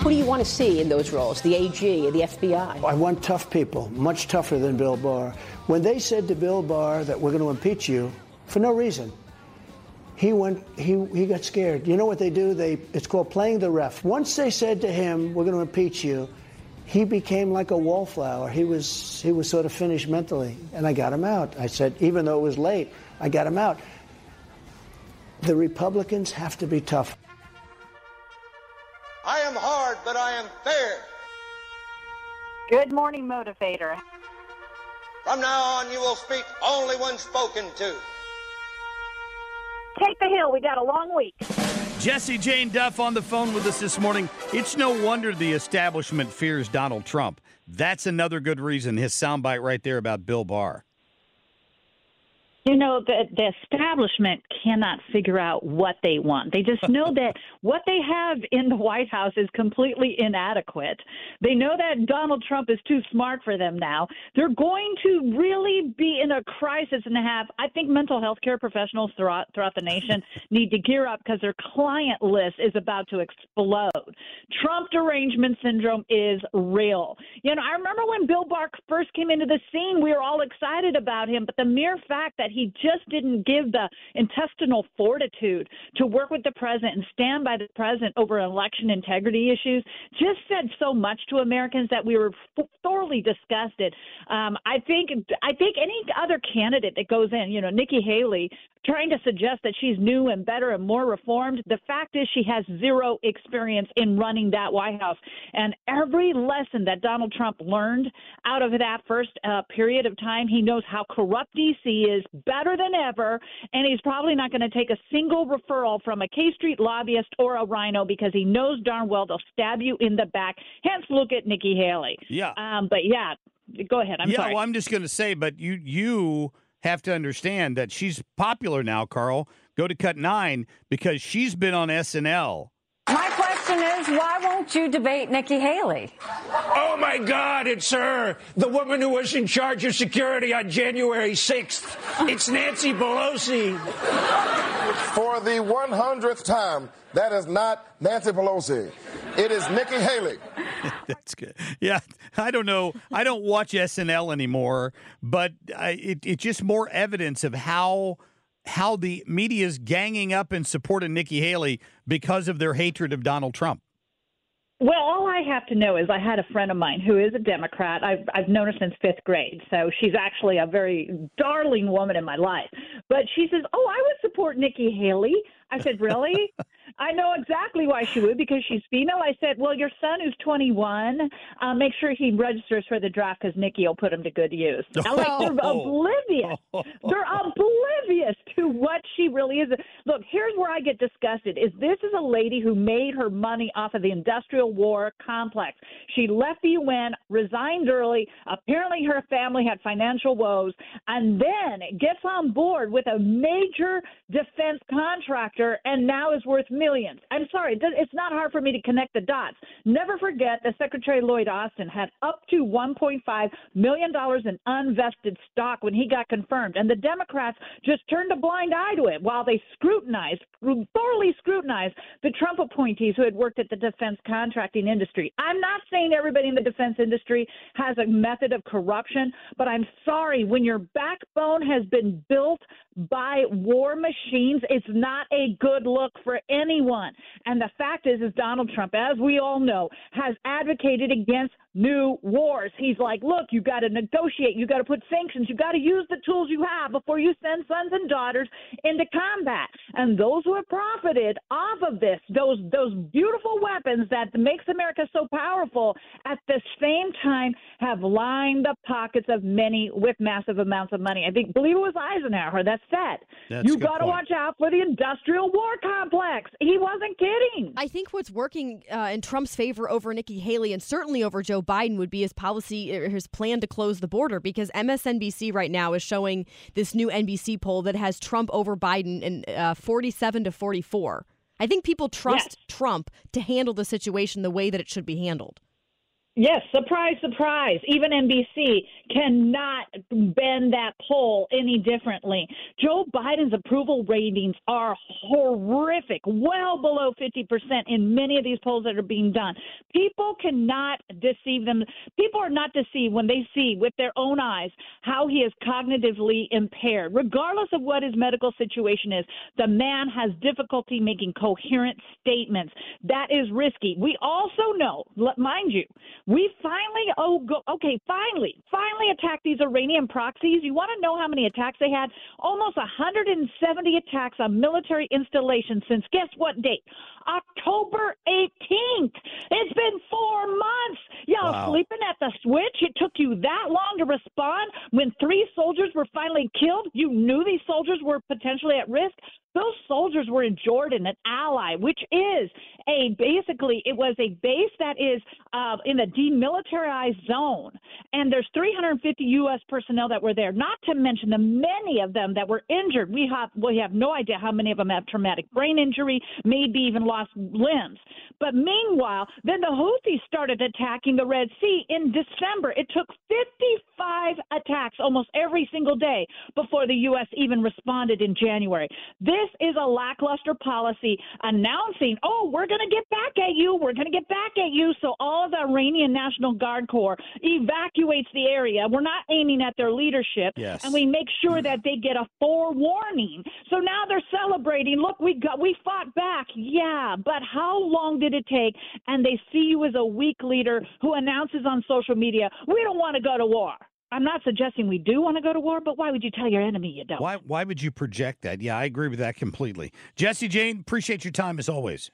Who do you want to see in those roles? The AG, or the FBI? I want tough people, much tougher than Bill Barr. When they said to Bill Barr that we're going to impeach you for no reason, he went he he got scared. You know what they do? They it's called playing the ref. Once they said to him, "We're going to impeach you," he became like a wallflower. He was he was sort of finished mentally, and I got him out. I said, even though it was late, I got him out. The Republicans have to be tough. I am hard, but I am fair. Good morning, motivator. From now on, you will speak only when spoken to. Take the hill. We got a long week. Jessie Jane Duff on the phone with us this morning. It's no wonder the establishment fears Donald Trump. That's another good reason. His soundbite right there about Bill Barr. You know, the, the establishment cannot figure out what they want. They just know that what they have in the White House is completely inadequate. They know that Donald Trump is too smart for them now. They're going to really be in a crisis and have, I think, mental health care professionals throughout, throughout the nation need to gear up because their client list is about to explode. Trump derangement syndrome is real. You know, I remember when Bill Barr first came into the scene, we were all excited about him, but the mere fact that he just didn't give the intestinal fortitude to work with the president and stand by the president over election integrity issues just said so much to Americans that we were thoroughly disgusted. Um, I think I think any other candidate that goes in, you know, Nikki Haley, trying to suggest that she's new and better and more reformed. The fact is, she has zero experience in running that White House. And every lesson that Donald Trump learned out of that first uh, period of time, he knows how corrupt D.C. is better than ever. And he's probably not going to take a single referral from a K Street lobbyist or a RINO because he knows darn well they'll stab you in the back. Hence, look at Nikki Haley. Yeah. Um, but yeah, go ahead. I'm yeah, sorry. well, I'm just going to say, but you, you, have to understand that she's popular now, Carl. Go to cut nine because she's been on SNL. My question is, why won't you debate Nikki Haley? Oh my God, it's her, the woman who was in charge of security on January 6th. It's Nancy Pelosi. For the 100th time, that is not Nancy Pelosi. It is Nikki Haley. That's good. Yeah, I don't know. I don't watch SNL anymore, but I, it, it's just more evidence of how how the media is ganging up in support of Nikki Haley because of their hatred of Donald Trump. Well, all I have to know is I had a friend of mine who is a Democrat. I've I've known her since fifth grade, so she's actually a very darling woman in my life. But she says, "Oh, I would support Nikki Haley." I said, "Really?" I know exactly why she would because she's female. I said, "Well, your son who's 21, uh, make sure he registers for the draft because Nikki will put him to good use." I'm like, they're oblivious. They're oblivious to what she really is. Look, here's where I get disgusted: is this is a lady who made her money off of the industrial war complex. She left the UN, resigned early. Apparently, her family had financial woes, and then gets on board with a major defense contractor, and now is worth millions aliens. I'm sorry, it's not hard for me to connect the dots. Never forget that Secretary Lloyd Austin had up to 1.5 million dollars in unvested stock when he got confirmed, and the Democrats just turned a blind eye to it while they scrutinized, thoroughly scrutinized the Trump appointees who had worked at the defense contracting industry. I'm not saying everybody in the defense industry has a method of corruption, but I'm sorry when your backbone has been built by war machines, it's not a good look for anyone. And the fact is, is Donald Trump, as we all know, has advocated against new wars. He's like, look, you got to negotiate, you got to put sanctions, you got to use the tools you have before you send sons and daughters into combat. And those who have profited off of this, those those beautiful weapons that makes America so powerful, at the same time have lined the pockets of many with massive amounts of money. I think believe it was Eisenhower that said, That's you got to watch out for the industrial war complex. He wasn't kidding. I think what's working uh, in Trump's favor over Nikki Haley and certainly over Joe Biden would be his policy or his plan to close the border because MSNBC right now is showing this new NBC poll that has Trump over Biden in uh, 47 to 44. I think people trust yes. Trump to handle the situation the way that it should be handled. Yes, surprise, surprise. Even NBC cannot bend that poll any differently. Joe Biden's approval ratings are horrific, well below 50% in many of these polls that are being done. People cannot deceive them. People are not deceived when they see with their own eyes how he is cognitively impaired. Regardless of what his medical situation is, the man has difficulty making coherent statements. That is risky. We also know, mind you, we finally, oh, go, okay, finally, finally attacked these Iranian proxies. You want to know how many attacks they had? Almost 170 attacks on military installations since guess what date? October 18th. It's been four months. Y'all wow. sleeping at the switch. It took you that long to respond when three soldiers were finally killed. You knew these soldiers were potentially at risk. Those soldiers were in Jordan, an ally, which is a basically it was a base that is uh, in a demilitarized zone, and there's 350 U.S. personnel that were there. Not to mention the many of them that were injured. We have we have no idea how many of them have traumatic brain injury, maybe even lost limbs. But meanwhile, then the Houthis started attacking the Red Sea in December. It took 55 attacks almost every single day before the U.S. even responded in January. This is a lackluster policy announcing, oh, we're going to get back at you. We're going to get back at you. So all of the Iranian National Guard Corps evacuates the area. We're not aiming at their leadership. Yes. And we make sure that they get a forewarning. So now they're celebrating. Look, we got we fought back. Yeah, but how long did it take? And they see you as a weak leader who announces on social media, we don't want to go to war. I'm not suggesting we do want to go to war, but why would you tell your enemy you don't? Why why would you project that? Yeah, I agree with that completely. Jessie Jane, appreciate your time as always.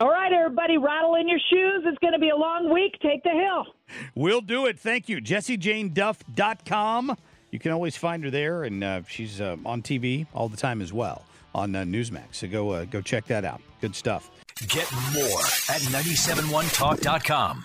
All right, everybody, rattle in your shoes. It's going to be a long week. Take the hill. We'll do it. Thank you. JessieJaneDuff.com. You can always find her there, and uh, she's uh, on TV all the time as well on uh, Newsmax. So go uh, go check that out. Good stuff. Get more at 971talk.com.